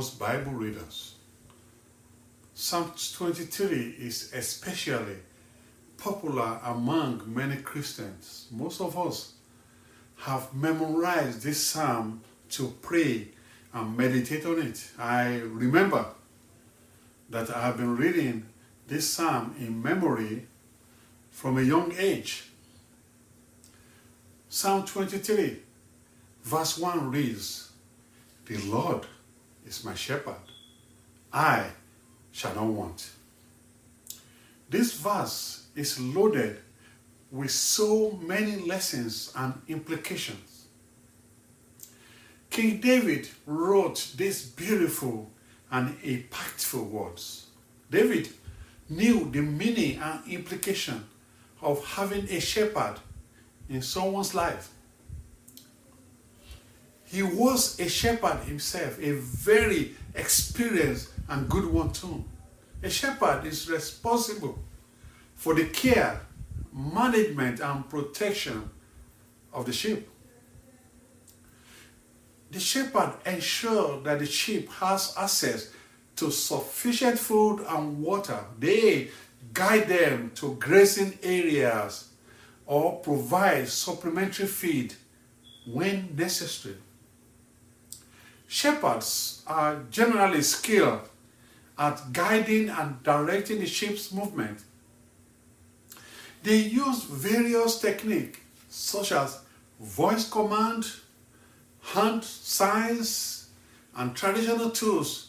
most Bible readers. Psalm 23 is especially popular among many Christians. Most of us have memorized this psalm to pray and meditate on it. I remember that I have been reading this psalm in memory from a young age. Psalm 23, verse 1 reads, The Lord is my shepherd, I shall not want. This verse is loaded with so many lessons and implications. King David wrote these beautiful and impactful words. David knew the meaning and implication of having a shepherd in someone's life. He was a shepherd himself, a very experienced and good one too. A shepherd is responsible for the care, management, and protection of the sheep. The shepherd ensures that the sheep has access to sufficient food and water. They guide them to grazing areas or provide supplementary feed when necessary. Shepherds are generally skilled at guiding and directing the sheep's movement. They use various techniques such as voice command, hand signs, and traditional tools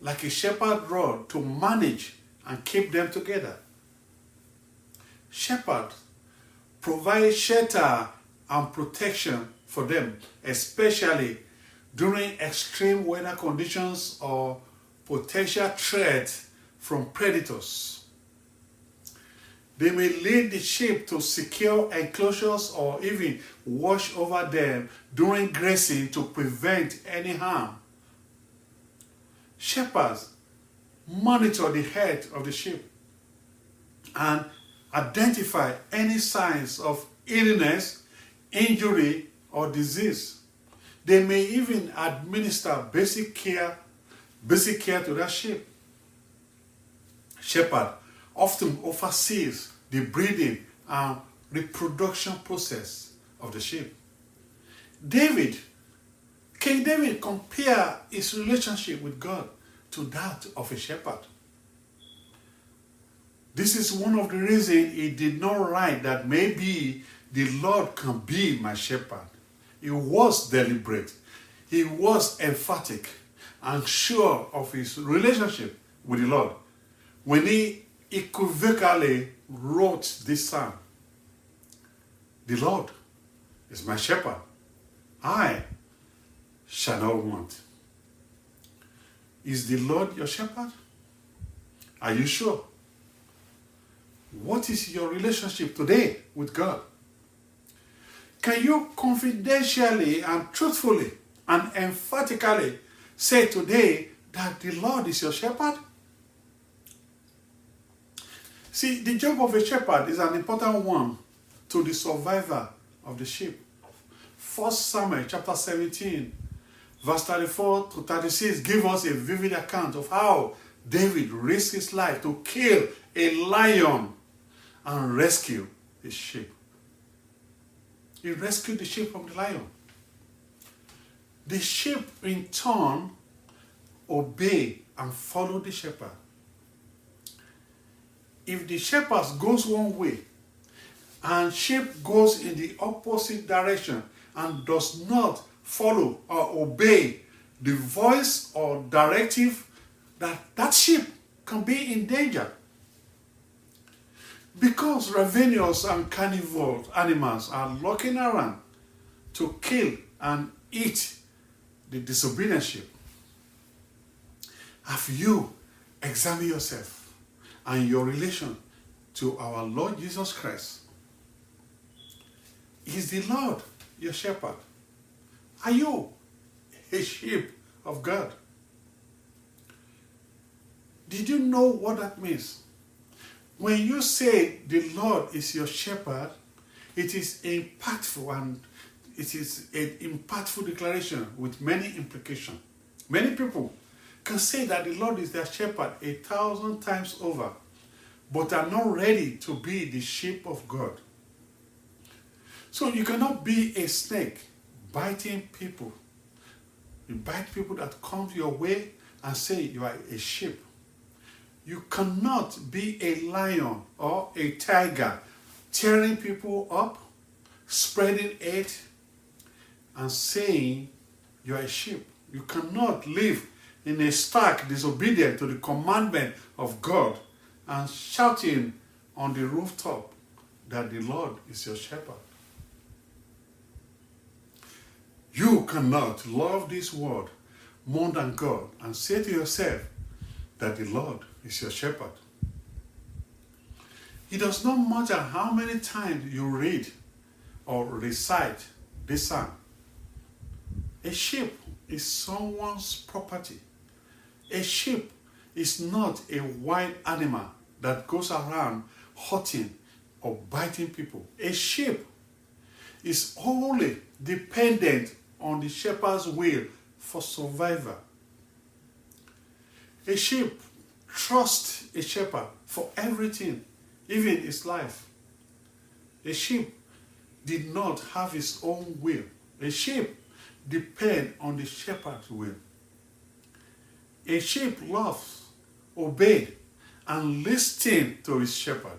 like a shepherd rod to manage and keep them together. Shepherds provide shelter and protection for them, especially during extreme weather conditions or potential threat from predators. They may lead the sheep to secure enclosures or even watch over them during grazing to prevent any harm. Shepherds monitor the health of the sheep and identify any signs of illness, injury, or disease. They may even administer basic care, basic care to their sheep. Shepherd often oversees the breeding and reproduction process of the sheep. David, King David compared his relationship with God to that of a shepherd. This is one of the reasons he did not write that maybe the Lord can be my shepherd. He was deliberate, he was emphatic and sure of his relationship with the Lord when he equivocally wrote this psalm. The Lord is my shepherd. I shall not want. Is the Lord your shepherd? Are you sure? What is your relationship today with God? Can you confidentially and truthfully and emphatically say today that the Lord is your shepherd? See, the job of a shepherd is an important one to the survivor of the sheep. First Samuel chapter 17, verse 34 to 36 give us a vivid account of how David risked his life to kill a lion and rescue his sheep. He rescued the sheep from the lion. The sheep in turn obey and follow the shepherd. If the shepherd goes one way and sheep goes in the opposite direction and does not follow or obey the voice or directive that that sheep can be in danger because ravenous and carnivore animals are looking around to kill and eat the disobedient sheep. Have you examined yourself and your relation to our Lord Jesus Christ? Is the Lord your shepherd? Are you a sheep of God? Did you know what that means? When you say the Lord is your shepherd, it is impactful and it is an impactful declaration with many implications. Many people can say that the Lord is their shepherd a thousand times over, but are not ready to be the sheep of God. So you cannot be a snake biting people. You bite people that come your way and say you are a sheep. You cannot be a lion or a tiger tearing people up, spreading hate, and saying you are a sheep. You cannot live in a stark disobedience to the commandment of God and shouting on the rooftop that the Lord is your shepherd. You cannot love this world more than God and say to yourself that the Lord is your shepherd. It does not matter how many times you read or recite this psalm. A sheep is someone's property. A sheep is not a wild animal that goes around hurting or biting people. A sheep is wholly dependent on the shepherd's will for survival. A sheep trusts a shepherd for everything, even his life. A sheep did not have his own will. A sheep depends on the shepherd's will. A sheep loves, obeys, and listens to his shepherd.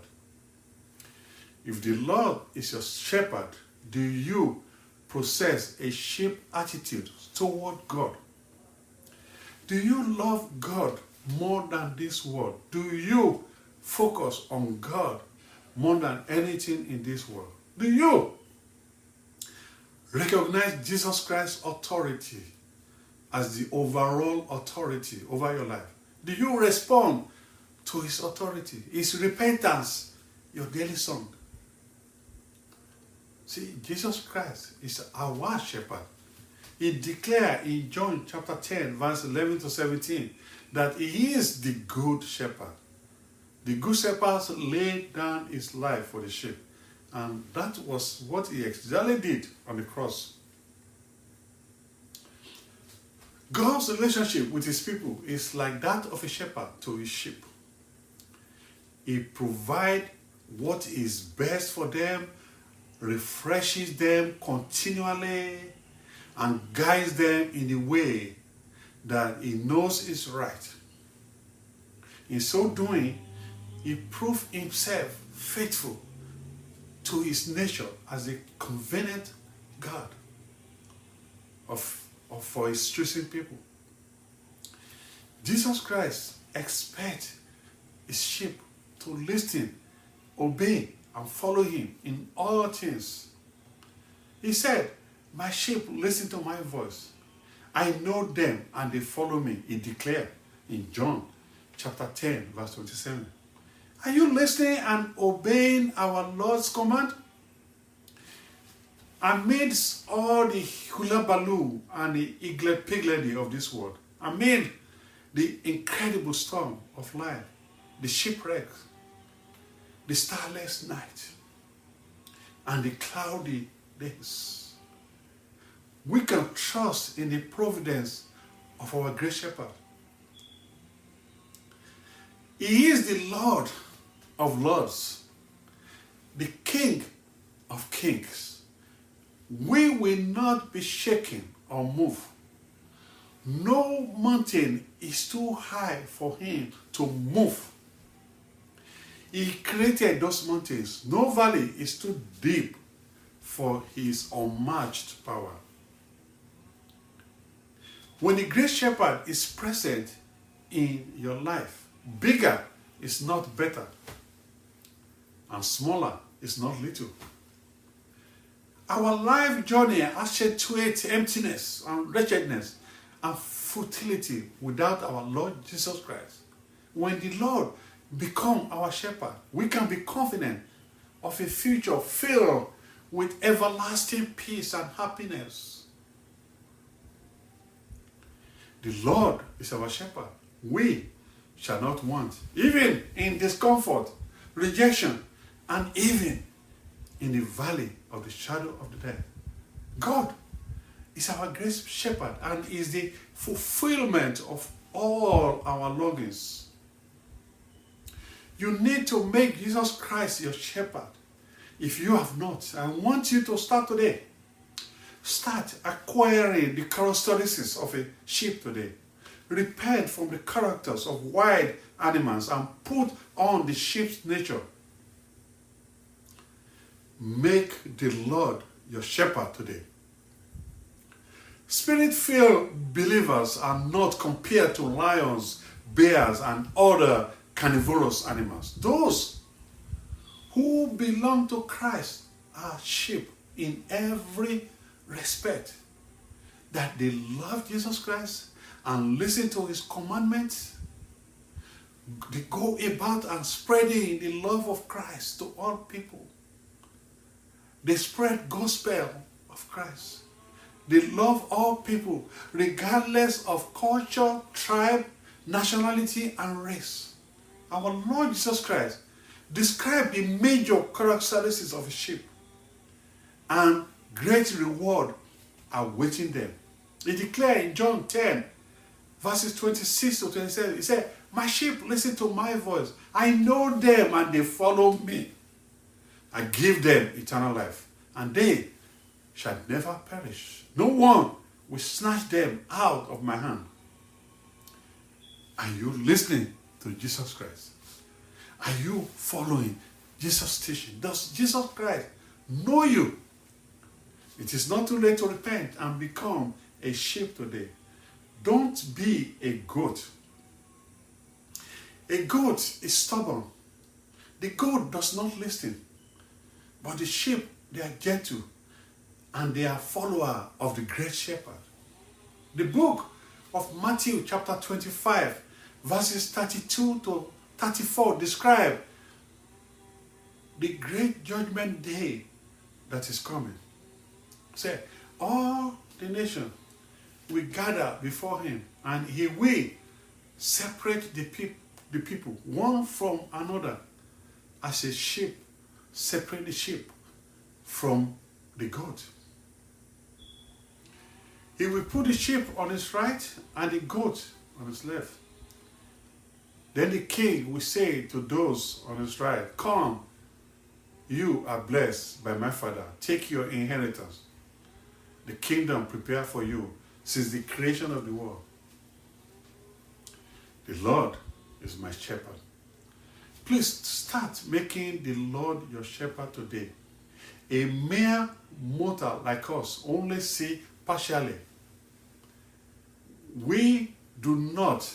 If the Lord is your shepherd, do you possess a sheep attitude toward God? Do you love God more than this world? Do you focus on God more than anything in this world? Do you recognize Jesus Christ's authority as the overall authority over your life? Do you respond to his authority? Is repentance your daily song? See, Jesus Christ is our shepherd. He declared in John chapter 10, verse 11 to 17, that he is the good shepherd. The good shepherd laid down his life for the sheep. And that was what he exactly did on the cross. God's relationship with his people is like that of a shepherd to his sheep. He provides what is best for them refreshes them continually and guides them in the way that he knows is right. In so doing, he proved himself faithful to his nature as a covenant God of, of for his chosen people. Jesus Christ expects his sheep to listen, obey, and follow him in all things. He said, My sheep listen to my voice. I know them and they follow me. He declared in John chapter 10, verse 27. Are you listening and obeying our Lord's command? Amidst all the hullabaloo and the igled pigledy of this world, amid the incredible storm of life, the shipwreck, the starless night, and the cloudy days. We can trust in the providence of our great shepherd. He is the Lord of lords, the King of kings. We will not be shaken or moved. No mountain is too high for him to move he created those mountains. No valley is too deep for his unmatched power. When the great shepherd is present in your life, bigger is not better, and smaller is not little. Our life journey accentuates emptiness and wretchedness and futility without our Lord Jesus Christ. When the Lord become our shepherd, we can be confident of a future filled with everlasting peace and happiness. The Lord is our shepherd. We shall not want, even in discomfort, rejection, and even in the valley of the shadow of the death. God is our great shepherd and is the fulfillment of all our longings. You need to make Jesus Christ your shepherd. If you have not, I want you to start today. Start acquiring the characteristics of a sheep today. Repent from the characters of wild animals and put on the sheep's nature. Make the Lord your shepherd today. Spirit filled believers are not compared to lions, bears, and other carnivorous animals. Those who belong to Christ are sheep in every respect. That they love Jesus Christ and listen to his commandments. They go about and spreading the love of Christ to all people. They spread gospel of Christ. They love all people, regardless of culture, tribe, nationality, and race. Our Lord Jesus Christ described the major characteristics of a sheep, and great reward awaiting them. He declared in John 10, verses 26 to 27, he said, My sheep listen to my voice. I know them and they follow me. I give them eternal life, and they shall never perish. No one will snatch them out of my hand. Are you listening to Jesus Christ? Are you following Jesus' teaching? Does Jesus Christ know you? It is not too late to repent and become a sheep today. Don't be a goat. A goat is stubborn. The goat does not listen. But the sheep, they are gentle and they are follower of the great shepherd. The book of Matthew chapter 25 verses 32 to 34 describe the great judgment day that is coming. Say, all the nation will gather before him and he will separate the, the people one from another as a sheep separate the sheep from the goat. He will put the sheep on his right and the goat on his left. Then the king will say to those on his right, Come, you are blessed by my father. Take your inheritance. The kingdom prepared for you since the creation of the world. The Lord is my shepherd. Please start making the Lord your shepherd today. A mere mortal like us only see partially. We do not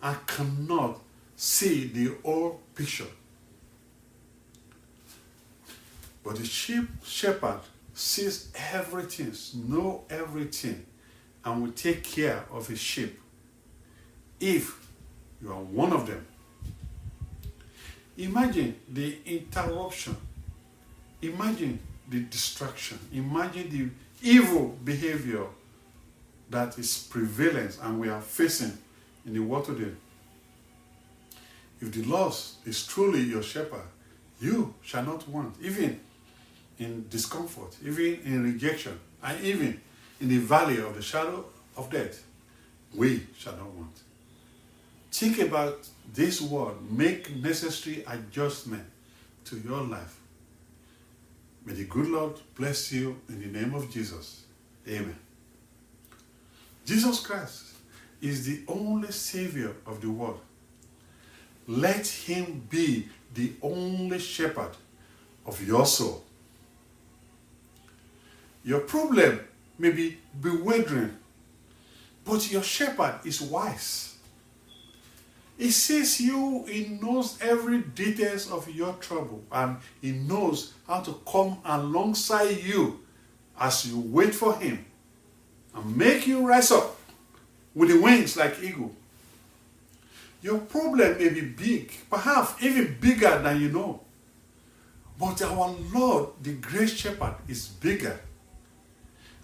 and cannot see the whole picture. But the sheep shepherd sees everything, know everything, and will take care of his sheep if you are one of them. Imagine the interruption. Imagine the distraction. Imagine the evil behavior that is prevalent and we are facing in the world today. If the Lord is truly your shepherd, you shall not want, even in discomfort, even in rejection, and even in the valley of the shadow of death, we shall not want. Think about this word, make necessary adjustment to your life. May the good Lord bless you in the name of Jesus. Amen. Jesus Christ is the only Savior of the world. Let Him be the only shepherd of your soul. Your problem may be bewildering, but your shepherd is wise. He sees you, he knows every details of your trouble, and he knows how to come alongside you as you wait for him and make you rise up with the wings like eagle. Your problem may be big, perhaps even bigger than you know. But our Lord, the great shepherd, is bigger.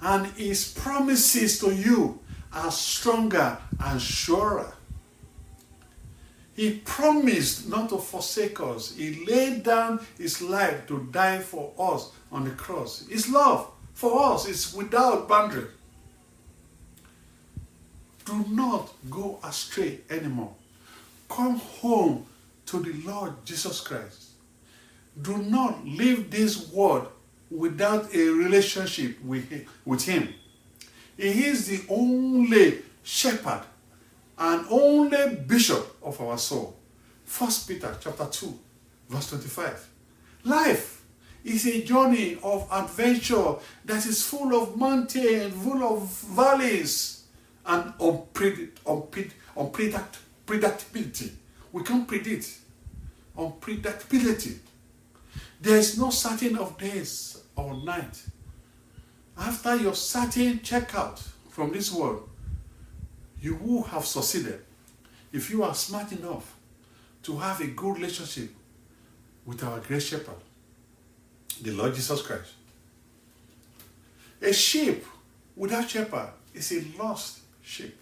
And his promises to you are stronger and surer. He promised not to forsake us. He laid down his life to die for us on the cross. His love for us is without boundary. Do not go astray anymore. Come home to the Lord Jesus Christ. Do not leave this world without a relationship with, with Him. He is the only shepherd and only bishop of our soul. First Peter chapter 2, verse 25. Life is a journey of adventure that is full of mountains, full of valleys, and unpredict, unpredict, unpredictability. We can't predict unpredictability. There is no certain of days or night. After your certain checkout from this world, you will have succeeded if you are smart enough to have a good relationship with our great shepherd, the Lord Jesus Christ. A sheep without shepherd is a lost sheep.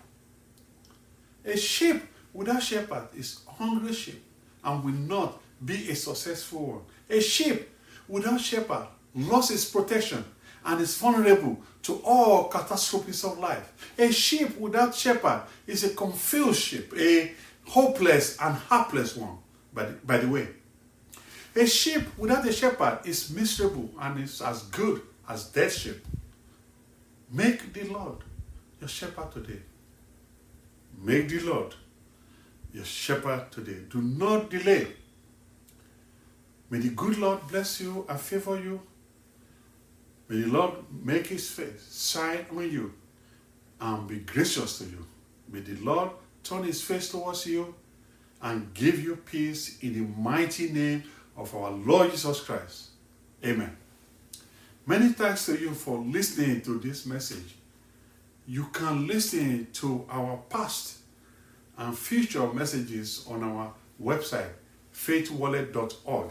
A sheep without shepherd is hungry sheep and will not be a successful one. A sheep without shepherd lost its protection and is vulnerable to all catastrophes of life. A sheep without shepherd is a confused sheep, a hopeless and hapless one, by the, by the way. A sheep without a shepherd is miserable and is as good as dead sheep. Make the Lord your shepherd today. Make the Lord your shepherd today. Do not delay. May the good Lord bless you and favor you. May the Lord make his face shine on you and be gracious to you. May the Lord turn his face towards you and give you peace in the mighty name of our Lord Jesus Christ. Amen. Many thanks to you for listening to this message. You can listen to our past and future messages on our website, faithwallet.org,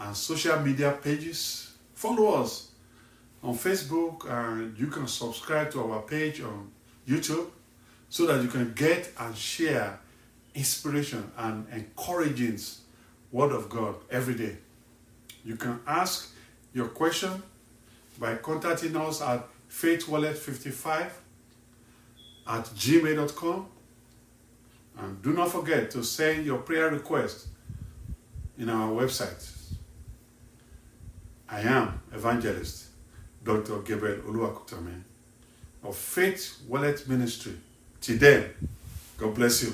and social media pages. Follow us on Facebook, and you can subscribe to our page on YouTube so that you can get and share inspiration and encouraging word of God every day. You can ask your question by contacting us at faithwallet55 at gmail.com and do not forget to send your prayer request in our website. I am evangelist Dr. Gabriel Oluwakotanmi of Faith Wallet Ministry. Then, God bless you.